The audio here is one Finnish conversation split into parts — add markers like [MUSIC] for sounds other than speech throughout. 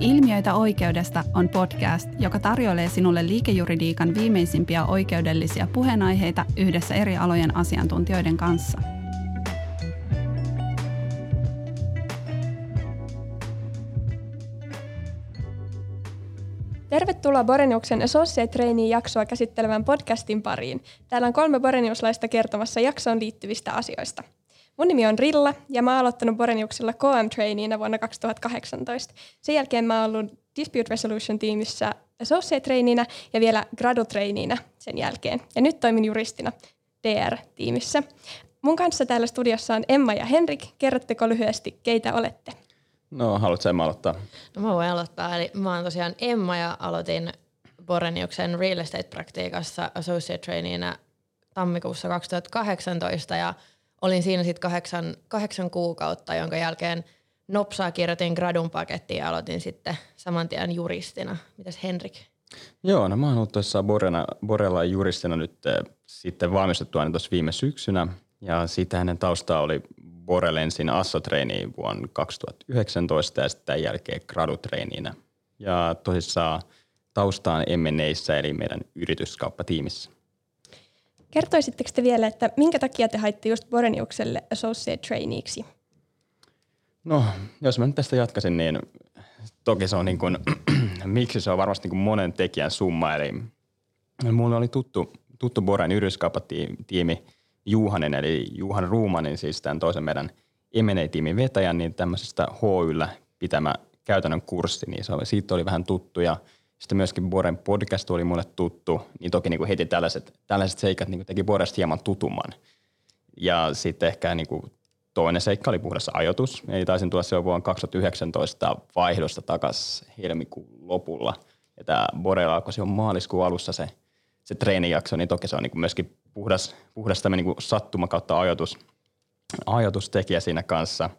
Ilmiöitä oikeudesta on podcast, joka tarjoilee sinulle liikejuridiikan viimeisimpiä oikeudellisia puheenaiheita yhdessä eri alojen asiantuntijoiden kanssa. Tervetuloa Boreniuksen Associate Trainee jaksoa käsittelevän podcastin pariin. Täällä on kolme boreniuslaista kertomassa jaksoon liittyvistä asioista – Mun nimi on Rilla ja mä oon aloittanut Boreniuksella KM Traineena vuonna 2018. Sen jälkeen mä oon ollut Dispute Resolution tiimissä Associate Traineena ja vielä Gradu Traineena sen jälkeen. Ja nyt toimin juristina DR-tiimissä. Mun kanssa täällä studiossa on Emma ja Henrik. Kerrotteko lyhyesti, keitä olette? No, haluatko Emma aloittaa? No mä voin aloittaa. Eli mä oon tosiaan Emma ja aloitin Boreniuksen real estate-praktiikassa associate traineena tammikuussa 2018 ja olin siinä sitten kahdeksan, kahdeksan kuukautta, jonka jälkeen nopsaa kirjoitin gradun pakettiin ja aloitin sitten saman tien juristina. Mitäs Henrik? Joo, no mä oon ollut tuossa Borella, Borella juristina nyt äh, sitten valmistettua tuossa viime syksynä. Ja siitä hänen taustaa oli Borelensin assotreini vuonna 2019 ja sitten jälkeen gradutreeninä. Ja tosissaan taustaan M&Aissa eli meidän yrityskauppatiimissä. Kertoisitteko te vielä, että minkä takia te haitte just Boreniukselle associate traineeksi? No, jos mä nyt tästä jatkaisin, niin toki se on niin kuin, [CLEARS THROAT] miksi se on varmasti niin kuin monen tekijän summa. Eli mulle oli tuttu, tuttu Boren yrityskaupatiimi Juhanen, eli Juhan Ruumanin, siis tämän toisen meidän M&A-tiimin vetäjän, niin tämmöisestä HYllä pitämä käytännön kurssi, niin se oli, siitä oli vähän tuttu ja – sitten myöskin Boren podcast oli mulle tuttu, niin toki niin kuin heti tällaiset, tällaiset seikat niin kuin teki Boresta hieman tutumman. Ja sitten ehkä niin kuin toinen seikka oli puhdas ajoitus. Eli taisin tulla se vuonna 2019 vaihdosta takaisin helmikuun lopulla. Ja tämä Borella alkoi on maaliskuun alussa se, se treenijakso, niin toki se on niin kuin myöskin puhdas, puhdas niin kuin sattuma kautta ajoitus, ajoitustekijä siinä kanssa.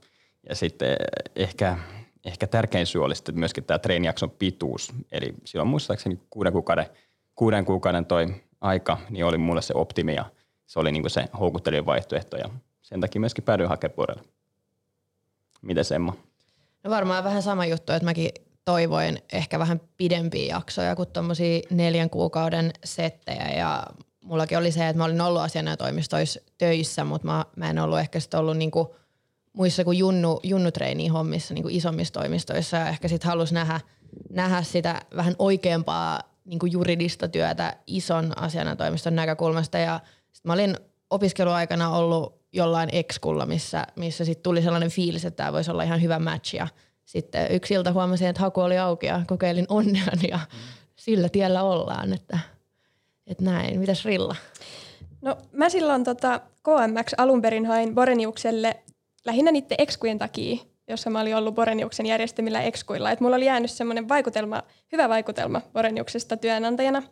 Ja sitten ehkä ehkä tärkein syy oli sitten myöskin tämä treenijakson pituus. Eli silloin muistaakseni kuuden kuukauden, kuuden kuukauden toi aika niin oli mulle se optimi ja se oli niin se houkuttelin vaihtoehto ja sen takia myöskin päädyin hakemaan Miten Emma? No varmaan vähän sama juttu, että mäkin toivoin ehkä vähän pidempiä jaksoja kuin tuommoisia neljän kuukauden settejä ja mullakin oli se, että mä olin ollut asianajotoimistoissa töissä, mutta mä, mä en ollut ehkä sitten ollut niinku – muissa kuin junnu, junnutreeni hommissa niin kuin isommissa toimistoissa ja ehkä sitten halusi nähdä, nähdä sitä vähän oikeampaa niin kuin juridista työtä ison asianatoimiston näkökulmasta ja sit mä olin opiskeluaikana ollut jollain ekskulla, missä, missä sitten tuli sellainen fiilis, että tämä voisi olla ihan hyvä match ja sitten yksi ilta huomasin, että haku oli auki ja kokeilin onneani ja mm. sillä tiellä ollaan, että, että näin. Mitäs Rilla? No mä silloin tota KMX alun perin hain Boreniukselle lähinnä niiden ekskujen takia, jossa mä olin ollut Boreniuksen järjestämillä ekskuilla. Et mulla oli jäänyt semmoinen vaikutelma, hyvä vaikutelma Boreniuksesta työnantajana.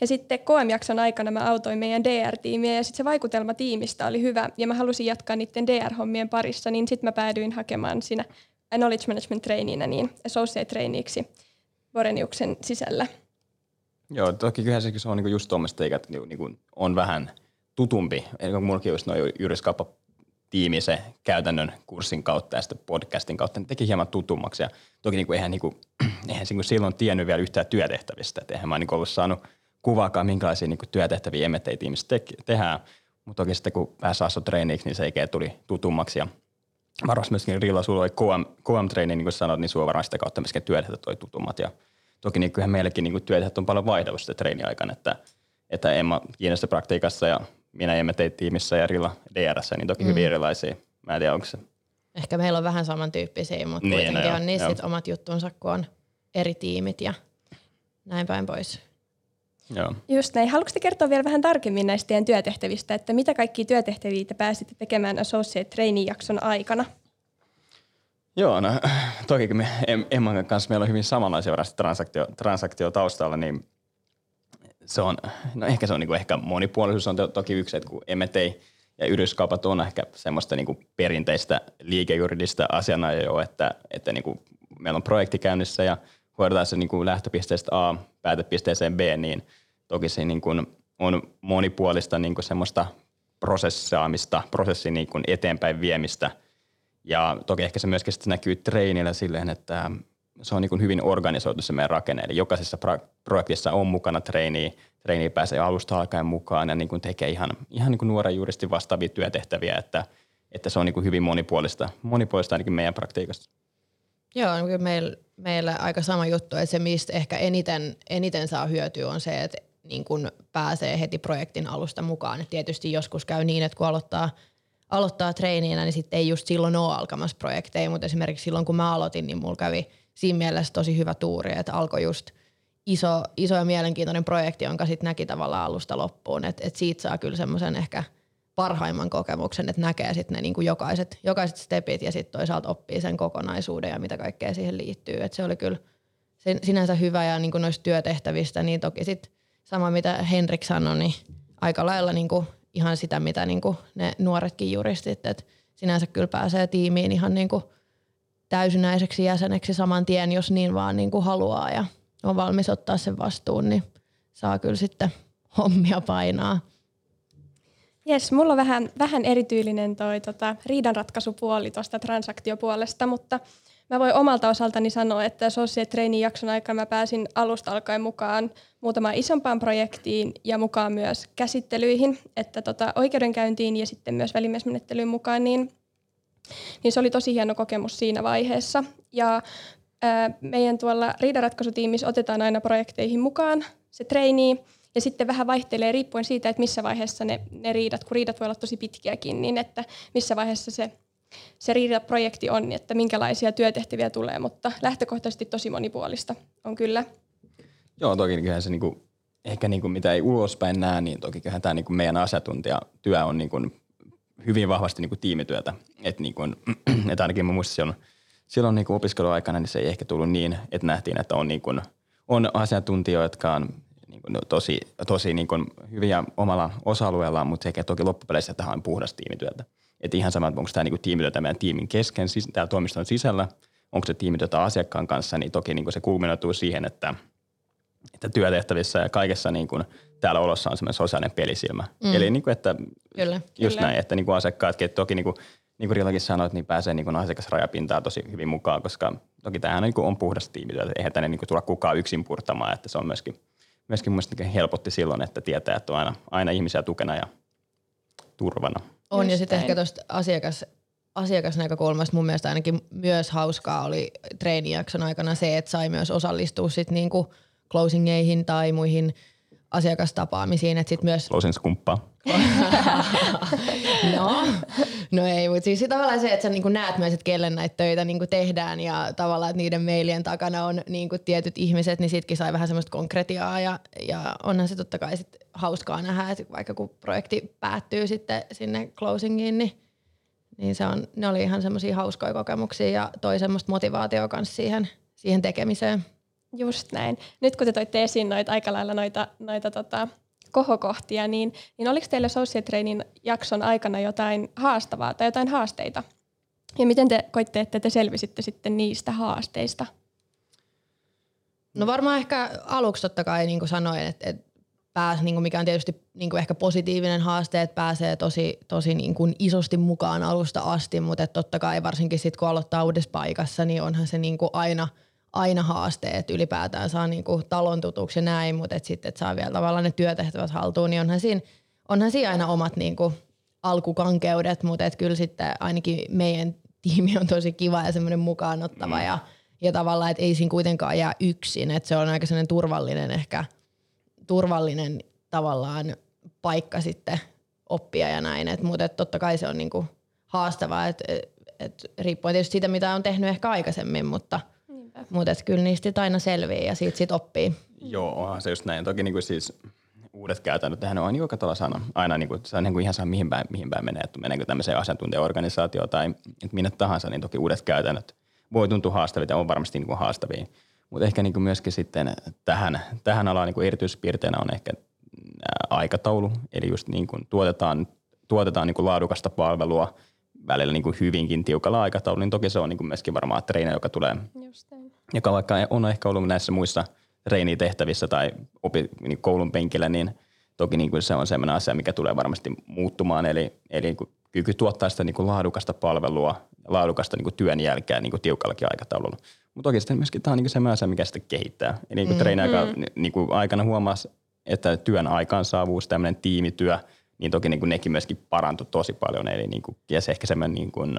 Ja sitten KM-jakson aikana mä autoin meidän DR-tiimiä ja sitten se vaikutelma tiimistä oli hyvä ja mä halusin jatkaa niiden DR-hommien parissa, niin sitten mä päädyin hakemaan siinä knowledge management trainina niin associate traineeksi Boreniuksen sisällä. Joo, toki kyllä se, on niinku just tuommoista, että niinku on vähän tutumpi. Eli mullakin just noin tiimi se käytännön kurssin kautta ja sitten podcastin kautta niin teki hieman tutummaksi. Ja toki niin kuin, eihän, niin kuin, [CLEARS THROAT] eihän niin kuin silloin tiennyt vielä yhtään työtehtävistä. Et eihän mä niin ollut saanut kuvaakaan, minkälaisia niin kuin työtehtäviä M&A-tiimissä te- tehdään. Mutta toki sitten kun pääsi treeniksi, niin se eikä tuli tutummaksi. Ja varmasti myöskin Rilla, sulla oli KM, KM-treeni, niin kuin sanoit, niin sulla varmaan sitä kautta myöskin työtehtävät toi tutummat. Ja toki niin kyllähän meillekin niin työtehtävät on paljon vaihdelusta treeniaikana, että, että Emma kiinnostaa praktiikassa ja minä emme teit tiimissä ja Rilla DRS, niin toki mm. hyvin erilaisia. Mä en tiedä, onko se. Ehkä meillä on vähän samantyyppisiä, mutta niin, kuitenkin no on niissä omat juttunsa, kun on eri tiimit ja näin päin pois. Joo. Just näin. Haluaisitte kertoa vielä vähän tarkemmin näistä teidän työtehtävistä, että mitä kaikki työtehtäviä te pääsitte tekemään Associate Training-jakson aikana? Joo, no toki me Emman kanssa meillä on hyvin samanlaisia transaktio, transaktio taustalla, niin se on, no ehkä se on niin kuin ehkä monipuolisuus on to, toki yksi, että kun M&A ja yrityskaupat on ehkä semmoista niin kuin perinteistä liikejuridista asianajoa, että, että niin kuin meillä on projekti käynnissä ja hoidetaan se niin kuin lähtöpisteestä A päätepisteeseen B, niin toki se niin kuin on monipuolista niin kuin semmoista prosessaamista, prosessin niin kuin eteenpäin viemistä. Ja toki ehkä se myöskin näkyy treenillä silleen, että se on niin hyvin organisoitu se meidän rakenne. Eli jokaisessa projektissa on mukana treeni, treeni pääsee alusta alkaen mukaan ja niin kuin tekee ihan, ihan niin kuin nuoren juuristi vastaavia työtehtäviä, että, että se on niin hyvin monipuolista, monipuolista ainakin meidän praktiikassa. Joo, kyllä meillä, meillä aika sama juttu, että se mistä ehkä eniten, eniten saa hyötyä on se, että niin kun pääsee heti projektin alusta mukaan. Et tietysti joskus käy niin, että kun aloittaa, aloittaa treeniinä, niin sitten ei just silloin ole alkamassa projekteja, mutta esimerkiksi silloin kun mä aloitin, niin mulla kävi siinä mielessä tosi hyvä tuuri, että alkoi just iso, iso ja mielenkiintoinen projekti, jonka sitten näki tavallaan alusta loppuun. Että et siitä saa kyllä semmoisen ehkä parhaimman kokemuksen, että näkee sitten ne niinku jokaiset, jokaiset stepit ja sitten toisaalta oppii sen kokonaisuuden ja mitä kaikkea siihen liittyy. Et se oli kyllä sinänsä hyvä ja niinku noista työtehtävistä, niin toki sitten sama mitä Henrik sanoi, niin aika lailla niinku ihan sitä, mitä niinku ne nuoretkin juristit, että sinänsä kyllä pääsee tiimiin ihan niinku täysinäiseksi jäseneksi saman tien, jos niin vaan niinku haluaa ja on valmis ottaa sen vastuun, niin saa kyllä sitten hommia painaa. Jes, mulla on vähän, vähän erityylinen toi tota, riidanratkaisupuoli tuosta transaktiopuolesta, mutta mä voin omalta osaltani sanoa, että Societ Trainin jakson aikana mä pääsin alusta alkaen mukaan muutamaan isompaan projektiin ja mukaan myös käsittelyihin, että tota, oikeudenkäyntiin ja sitten myös välimiesmenettelyyn mukaan, niin, niin se oli tosi hieno kokemus siinä vaiheessa. Ja meidän tuolla riidanratkaisutiimissä otetaan aina projekteihin mukaan se treini, ja sitten vähän vaihtelee riippuen siitä, että missä vaiheessa ne, ne riidat, kun riidat voi olla tosi pitkiäkin, niin että missä vaiheessa se, se riidaprojekti on, että minkälaisia työtehtäviä tulee, mutta lähtökohtaisesti tosi monipuolista on kyllä. Joo, toki kyllähän se niinku, ehkä niinku, mitä ei ulospäin näe, niin toki kyllähän tämä niinku meidän asiantuntijatyö on niinku hyvin vahvasti niinku tiimityötä. Että niinku, [CLEARS THROAT] et ainakin mä muistan silloin, silloin niinku opiskeluaikana niin se ei ehkä tullut niin, että nähtiin, että on, niinku, on asiantuntijoita, jotka on niin kuin, no, tosi, tosi niin kuin hyviä omalla osa-alueellaan, mutta sekä toki loppupeleissä tähän on puhdas tiimityötä. Et ihan sama, onko tämä niin tiimityötä meidän tiimin kesken, siis täällä toimiston sisällä, onko se tiimityötä asiakkaan kanssa, niin toki niin kuin se kulminoituu siihen, että, että työtehtävissä ja kaikessa niin kuin täällä olossa on semmoinen sosiaalinen pelisilmä. Mm. Eli niin kuin, että Kyllä. just Kyllä. näin, että niin kuin asiakkaatkin, että toki niin kuin, niin kuin Rillakin sanoit, niin pääsee niin kuin asiakasrajapintaan tosi hyvin mukaan, koska toki tämähän on, niin kuin on puhdas tiimityötä. Eihän tänne niin kuin tulla kukaan yksin purtamaan, että se on myöskin – myöskin mielestäni helpotti silloin, että tietää, että on aina, aina ihmisiä tukena ja turvana. On Just ja sitten ehkä tuosta asiakas, asiakasnäkökulmasta mun mielestä ainakin myös hauskaa oli treenijakson aikana se, että sai myös osallistua sit niinku closingeihin tai muihin asiakastapaamisiin, että sit myös Closing skumppaa. [LAUGHS] No, no ei, mutta siis tavallaan se, että sä niinku näet myös, että kelle näitä töitä niinku tehdään ja tavallaan, että niiden mailien takana on niinku tietyt ihmiset, niin sitkin sai vähän semmoista konkretiaa ja, ja onhan se totta kai sit hauskaa nähdä, että vaikka kun projekti päättyy sitten sinne closingiin, niin, niin se on, ne oli ihan semmoisia hauskoja kokemuksia ja toi semmoista motivaatiota kanssa siihen, siihen tekemiseen. Just näin. Nyt kun te toitte esiin noita aika lailla noita, noita tota, kohokohtia, niin, niin oliko teillä Social Trainin jakson aikana jotain haastavaa tai jotain haasteita? Ja miten te koitte, että te selvisitte sitten niistä haasteista? No varmaan ehkä aluksi totta kai niin kuin sanoin, että, että pääs, niin kuin mikä on tietysti niin kuin ehkä positiivinen haaste, että pääsee tosi, tosi niin kuin isosti mukaan alusta asti, mutta että totta kai varsinkin sitten kun aloittaa uudessa paikassa, niin onhan se niin kuin aina, aina haaste, että ylipäätään saa niin kuin talon tutuksi ja näin, mutta että sitten että saa vielä tavallaan ne työtehtävät haltuun, niin onhan siinä, onhan siinä aina omat niin kuin alkukankeudet, mutta että kyllä sitten ainakin meidän tiimi on tosi kiva ja semmoinen mukaanottava ja, ja tavallaan, että ei siinä kuitenkaan jää yksin, että se on aika sellainen turvallinen ehkä – turvallinen tavallaan paikka sitten oppia ja näin. Et, mutta et totta kai se on niinku haastavaa, että et, riippuen tietysti siitä, mitä on tehnyt ehkä aikaisemmin, mutta, mutta et kyllä niistä aina selviää ja siitä sit oppii. Joo, onhan se just näin. Toki niin kuin siis uudet käytännöt, tähän on joka tavalla sana. Aina niin kuin, se on niin kuin ihan sama mihin päin, mihin päin menee, että meneekö tämmöiseen asiantuntijaorganisaatioon tai minne tahansa, niin toki uudet käytännöt voi tuntua haastavia ja on varmasti niin kuin haastavia. Mutta ehkä niin kuin myöskin sitten tähän, tähän alaan niin kuin erityispiirteinä on ehkä aikataulu, eli just niin kuin tuotetaan, tuotetaan niin kuin laadukasta palvelua välillä niin kuin hyvinkin tiukalla aikataululla, niin toki se on niin kuin myöskin varmaan treeni, joka tulee. Joka vaikka on ehkä ollut näissä muissa treenitehtävissä tai opi, niin koulun penkillä, niin toki niin kuin se on sellainen asia, mikä tulee varmasti muuttumaan, eli, eli niin kuin kyky tuottaa sitä niin kuin laadukasta palvelua, laadukasta niin kuin työn jälkeen niin kuin tiukallakin aikataululla. Mutta oikeasti myöskin tämä on niin se asia, mikä sitä kehittää. Eli niin kuin mm, mm. niin kuin aikana huomasi, että työn aikaansaavuus, tämmöinen tiimityö, niin toki niin kuin nekin myöskin parantui tosi paljon. Eli niin kuin, ja se ehkä semmoinen niin kuin,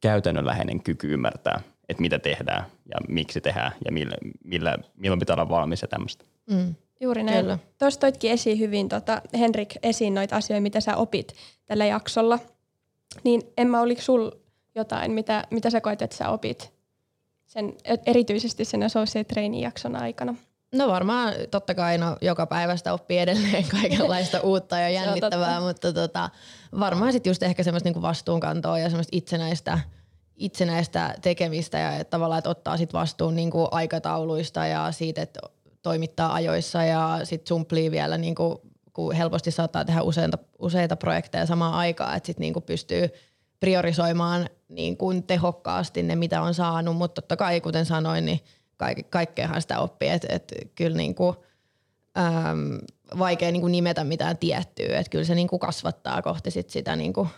käytännönläheinen kyky ymmärtää, että mitä tehdään ja miksi tehdään ja millä, millä, milloin pitää olla valmis ja tämmöistä. Mm. Juuri näin. Tuossa toitkin esiin hyvin, tota, Henrik, esiin noita asioita, mitä sä opit tällä jaksolla. Niin Emma, oliko sul jotain, mitä, mitä sä koet, että sä opit sen, erityisesti sen associate training jakson aikana? No varmaan totta kai no, joka päivästä oppii edelleen [LAUGHS] kaikenlaista uutta ja jännittävää, mutta tota, varmaan sitten just ehkä semmoista niinku vastuunkantoa ja semmoista itsenäistä, itsenäistä tekemistä ja että tavallaan, että ottaa sit vastuun niinku aikatauluista ja siitä, että toimittaa ajoissa ja sitten sumplii vielä niinku, kun helposti saattaa tehdä useita, useita projekteja samaan aikaan, että sitten niinku pystyy priorisoimaan niin kuin tehokkaasti ne, mitä on saanut, mutta totta kai, kuten sanoin, niin kaik- kaikkeahan sitä oppii, että et kyllä niin kuin, äm, vaikea niin kuin nimetä mitään tiettyä, että kyllä se niin kuin kasvattaa kohti sit sitä niin kuin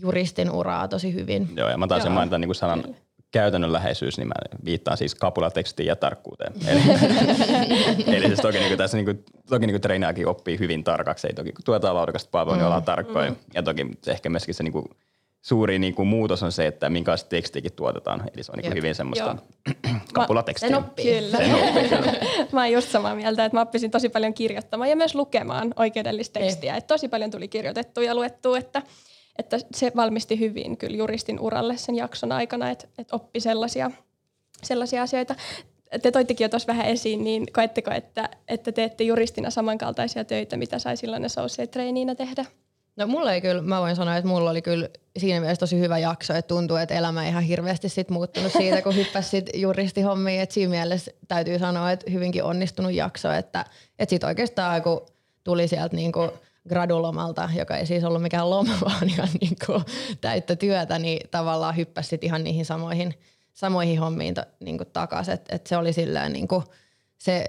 juristin uraa tosi hyvin. Joo, ja mä taisin mainita niin kuin sanan käytännönläheisyys, niin mä viittaan siis kapulatekstiin ja tarkkuuteen. [LAUGHS] Eli, eli siis toki niin tässä niin kuin, toki niin treeniakin oppii hyvin tarkaksi, ei toki kun tuetaan laadukasta palvelua, niin ollaan tarkkoja. Mm. Ja toki ehkä myöskin se niin kuin, suuri niin kuin, muutos on se, että minkälaista tekstiäkin tuotetaan. Eli se on niin kuin, hyvin semmoista [CLEARS THROAT] kapulatekstiä. Sen oppii. Kyllä. Sen oppii kyllä. mä oon just samaa mieltä, että mä oppisin tosi paljon kirjoittamaan ja myös lukemaan oikeudellista tekstiä. Että tosi paljon tuli kirjoitettua ja luettua, että, että se valmisti hyvin kyllä juristin uralle sen jakson aikana, että, että oppi sellaisia, sellaisia asioita. Te toittekin jo tuossa vähän esiin, niin koetteko, että, että teette juristina samankaltaisia töitä, mitä sai silloin associate traineena tehdä? No mulla ei kyllä, mä voin sanoa, että mulla oli kyllä siinä mielessä tosi hyvä jakso, että tuntuu, että elämä ei ihan hirveästi sit muuttunut siitä, kun hyppäsi sit juristihommiin. Että siinä mielessä täytyy sanoa, että hyvinkin onnistunut jakso, että, että sit oikeastaan kun tuli sieltä niinku gradulomalta, joka ei siis ollut mikään loma, [LAUGHS] vaan ihan niinku täyttä työtä, niin tavallaan hyppäsi ihan niihin samoihin, samoihin hommiin ta, niinku takaisin. Että et se oli silleen niinku, se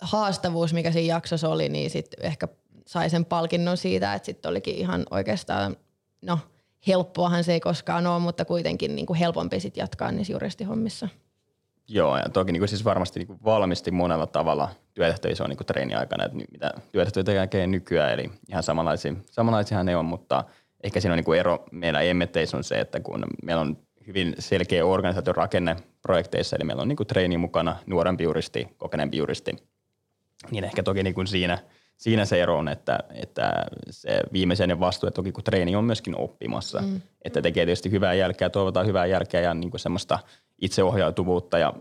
haastavuus, mikä siinä jaksossa oli, niin sitten ehkä sai sen palkinnon siitä, että sitten olikin ihan oikeastaan, no helppoahan se ei koskaan ole, mutta kuitenkin niin kuin helpompi sitten jatkaa niissä juristihommissa. Joo, ja toki niin kuin siis varmasti niin kuin valmisti monella tavalla työtehtäviä, se on niin kuin treeniaikana, että mitä työtehtäviä tekee nykyään, eli ihan samanlaisia, samanlaisiahan ne on, mutta ehkä siinä on niin kuin ero meillä emmetteissä on se, että kun meillä on hyvin selkeä organisaatiorakenne projekteissa, eli meillä on niin kuin treeni mukana, nuorempi juristi, kokeneempi juristi, niin ehkä toki niin kuin siinä – siinä se ero on, että, että se viimeisen vastuu, että toki kun treeni on myöskin oppimassa, mm. että tekee tietysti hyvää jälkeä, toivotaan hyvää jälkeä ja niin kuin semmoista itseohjautuvuutta ja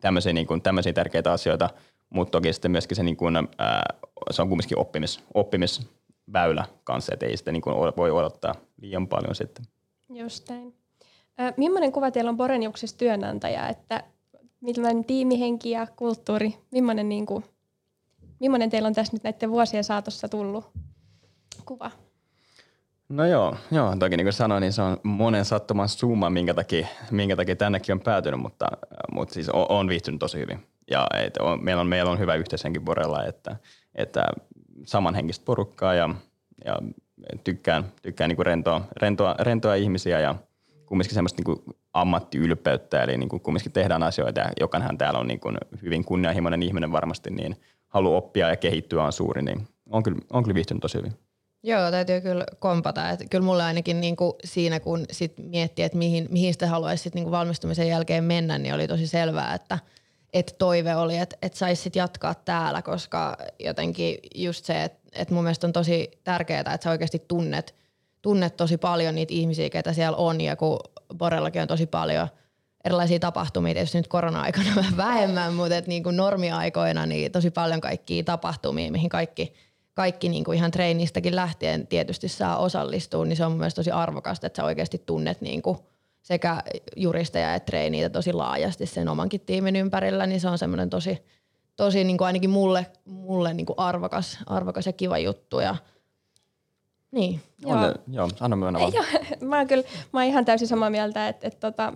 tämmöisiä, niin kuin, tämmöisiä tärkeitä asioita, mutta toki sitten myöskin se, niin kuin, ää, se on kumminkin oppimis, oppimisväylä kanssa, että ei sitten niin kuin voi odottaa liian paljon sitten. Just näin. Äh, millainen kuva teillä on Boreniuksessa työnantaja, että millainen tiimihenki ja kulttuuri, millainen niin kuin Millainen teillä on tässä nyt näiden vuosien saatossa tullut kuva? No joo, joo toki niin kuin sanoin, niin se on monen sattuman summa, minkä takia, minkä takia tännekin on päätynyt, mutta, mutta siis on, on viihtynyt tosi hyvin. Ja et on, meillä, on, meillä on hyvä yhteishenki Borella, että, että samanhenkistä porukkaa ja, ja tykkään, tykkään niin kuin rentoa, rentoa, rentoa ihmisiä ja kumminkin semmoista niin kuin ammattiylpeyttä, eli niin kuin kumminkin tehdään asioita ja jokainen täällä on niin kuin hyvin kunnianhimoinen ihminen varmasti, niin – halu oppia ja kehittyä on suuri, niin on kyllä, on kyllä viihtynyt tosi hyvin. Joo, täytyy kyllä kompata. Että kyllä mulle ainakin niin kuin siinä, kun sit miettii, että mihin, mihin sitä haluaisi sit niin kuin valmistumisen jälkeen mennä, niin oli tosi selvää, että, että toive oli, että, että saisi sit jatkaa täällä, koska jotenkin just se, että, että mun mielestä on tosi tärkeää, että sä oikeasti tunnet, tunnet tosi paljon niitä ihmisiä, ketä siellä on ja kun Borellakin on tosi paljon – erilaisia tapahtumia, tietysti nyt korona-aikana [LAUGHS] vähemmän, mutta et niin kuin normiaikoina niin tosi paljon kaikkia tapahtumia, mihin kaikki, kaikki niin kuin ihan treenistäkin lähtien tietysti saa osallistua, niin se on myös tosi arvokasta, että sä oikeasti tunnet niin kuin sekä juristeja että treeniitä tosi laajasti sen omankin tiimin ympärillä, niin se on semmoinen tosi, tosi niin kuin ainakin mulle, mulle niin kuin arvokas, arvokas ja kiva juttu ja niin. On, joo, joo anna myönnä vaan. Joo, [LAUGHS] mä oon kyllä, mä oon ihan täysin samaa mieltä, että, että tota,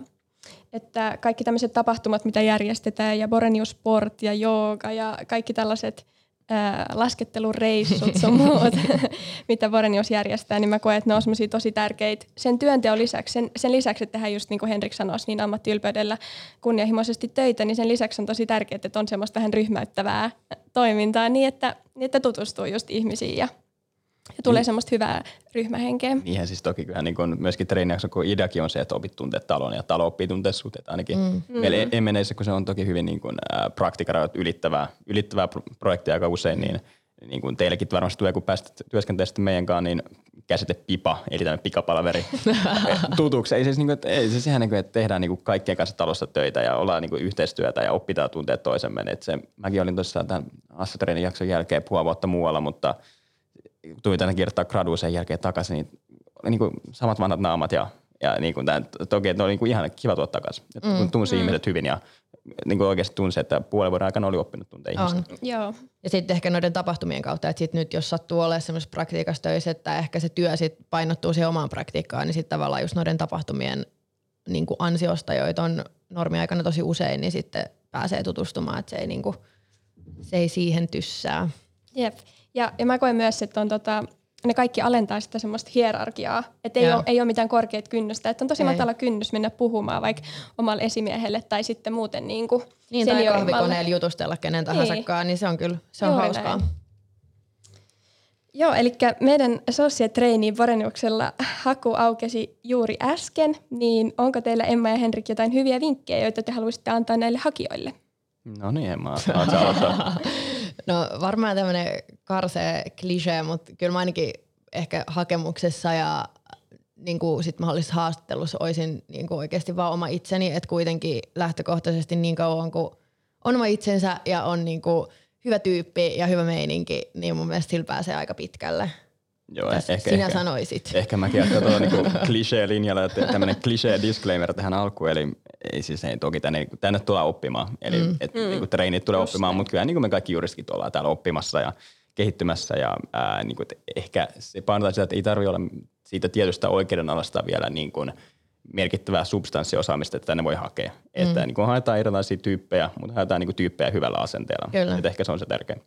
että kaikki tämmöiset tapahtumat, mitä järjestetään ja Borenius Sport ja jooga ja kaikki tällaiset ää, laskettelureissut sun [LAUGHS] muut, [LAUGHS] mitä Borenius järjestää, niin mä koen, että ne on semmoisia tosi tärkeitä sen työnteon lisäksi. Sen, sen lisäksi, että tehdään just niin kuin Henrik sanoi, niin ammattiylpeydellä kunnianhimoisesti töitä, niin sen lisäksi on tosi tärkeää, että on semmoista vähän ryhmäyttävää toimintaa niin, että, niin että tutustuu just ihmisiin ja ja tulee niin. semmoista hyvää ryhmähenkeä. Niinhän siis toki kyllä niin kun myöskin treenijakso, kun ideakin on se, että opit tuntee talon ja talo oppii tuntee sut, että ainakin mm. meillä mm. emeneissä, kun se on toki hyvin niin kuin, äh, praktikarajat ylittävää, ylittävää projektia aika usein, niin, niin kuin teillekin varmasti tulee, kun päästä työskentelemään meidän kanssa, niin käsite pipa, eli tämmöinen pikapalaveri [LAUGHS] tutuksi. Ei siis, niin kuin, että, ei, siis ihan niin kuin, että tehdään niin kuin kaikkien kanssa talossa töitä ja ollaan niin kuin yhteistyötä ja oppitaan tuntea toisemme. Että se, mäkin olin tuossa tämän Assatreenin jakson jälkeen puoli vuotta muualla, mutta – tuli tänne kirjoittaa graduun sen jälkeen takaisin, niin oli niin kuin samat vanhat naamat ja, ja niin kuin tämän, toki että oli niin kuin ihan kiva tuoda takaisin. Mm, tunsi mm. ihmiset hyvin ja niin kuin oikeasti tunsi, että puolen vuoden aikana oli oppinut tuntea ihmistä. Joo. Ja sitten ehkä noiden tapahtumien kautta, että sit nyt jos sattuu olemaan semmoisessa praktiikassa töissä, että ehkä se työ sit painottuu siihen omaan praktiikkaan, niin sitten tavallaan just noiden tapahtumien niin kuin ansiosta, joita on normiaikana tosi usein, niin sitten pääsee tutustumaan, että se ei, niin kuin, se ei siihen tyssää. Jep. Ja, ja mä koen myös, että on tota, ne kaikki alentaa sitä semmoista hierarkiaa. Että ei, ole, ei ole mitään korkeat kynnystä. Että on tosi ei. matala kynnys mennä puhumaan vaikka omalle esimiehelle tai sitten muuten niin kuin Niin, tai kahvikoneella jutustella kenen tahansa, niin. niin se on kyllä se on Juuri hauskaa. Näin. Joo, eli meidän associate trainee Voreniuksella haku aukesi juuri äsken, niin onko teillä Emma ja Henrik jotain hyviä vinkkejä, joita te haluaisitte antaa näille hakijoille? No niin, Emma, [LAUGHS] No varmaan tämmöinen karsee klisee, mutta kyllä mä ainakin ehkä hakemuksessa ja niin kuin sit mahdollisessa haastattelussa olisin niin kuin oikeasti vaan oma itseni, että kuitenkin lähtökohtaisesti niin kauan kuin on oma itsensä ja on niin kuin hyvä tyyppi ja hyvä meininki, niin mun mielestä sillä pääsee aika pitkälle. Joo, Täs ehkä, sinä ehkä, sanoisit. Ehkä mäkin jatkan tuolla niinku [LAUGHS] klisee-linjalla, että tämmöinen klisee-disclaimer tähän alkuun, eli ei siis ei toki tänne, tänne tulla oppimaan, eli mm. et, mm. Niinku treenit tulee Just oppimaan, mutta kyllä niin kuin me kaikki juristkin ollaan täällä oppimassa ja kehittymässä ja ää, niin kuin, ehkä se painotaan sitä, että ei tarvitse olla siitä tietystä oikeudenalasta vielä niin kuin merkittävää substanssiosaamista, että tänne voi hakea. Mm. Että niin kuin haetaan erilaisia tyyppejä, mutta haetaan niin kuin tyyppejä hyvällä asenteella. Kyllä. Että ehkä se on se tärkein.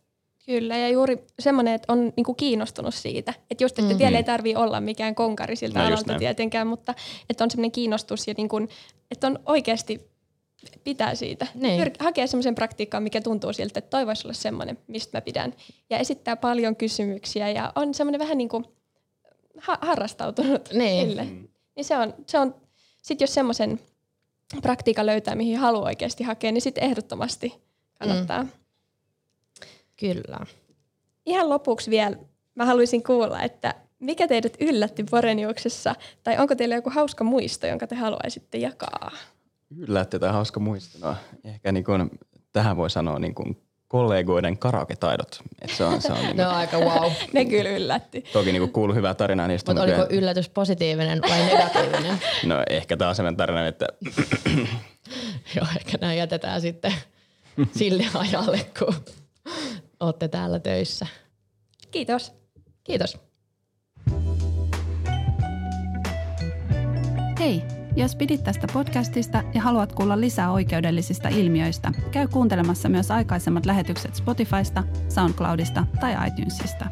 Kyllä, ja juuri semmoinen, että on niinku kiinnostunut siitä. Että just, että mm. tiellä ei tarvitse olla mikään konkari siltä no, alalta tietenkään, mutta että on semmoinen kiinnostus ja niinku, että on oikeasti pitää siitä. Niin. Pyr- hakea semmoisen praktiikkaan, mikä tuntuu siltä, että toi voisi olla semmoinen, mistä mä pidän. Ja esittää paljon kysymyksiä ja on semmoinen vähän niin kuin ha- harrastautunut niin. sille. Mm. Niin se on, se on sitten jos semmoisen praktiikan löytää, mihin haluaa oikeasti hakea, niin sitten ehdottomasti kannattaa. Mm. Kyllä. Ihan lopuksi vielä mä haluaisin kuulla, että mikä teidät yllätti Boreniuksessa, tai onko teillä joku hauska muisto, jonka te haluaisitte jakaa? Yllätti tai hauska muisto? No, ehkä niin kuin, tähän voi sanoa niin kuin kollegoiden karaoke-taidot. Et se on, se on [LAUGHS] niin ne on aika wow. [LAUGHS] ne kyllä yllätti. Toki niin kuuluu hyvää tarinaa niistä. Mutta oliko kyllä... yllätys positiivinen vai negatiivinen? [LAUGHS] no ehkä tämä on sellainen tarina, että... Joo, ehkä nämä jätetään sitten sille ajalle, kun olette täällä töissä. Kiitos. Kiitos. Hei, jos pidit tästä podcastista ja haluat kuulla lisää oikeudellisista ilmiöistä, käy kuuntelemassa myös aikaisemmat lähetykset Spotifysta, SoundCloudista tai iTunesista.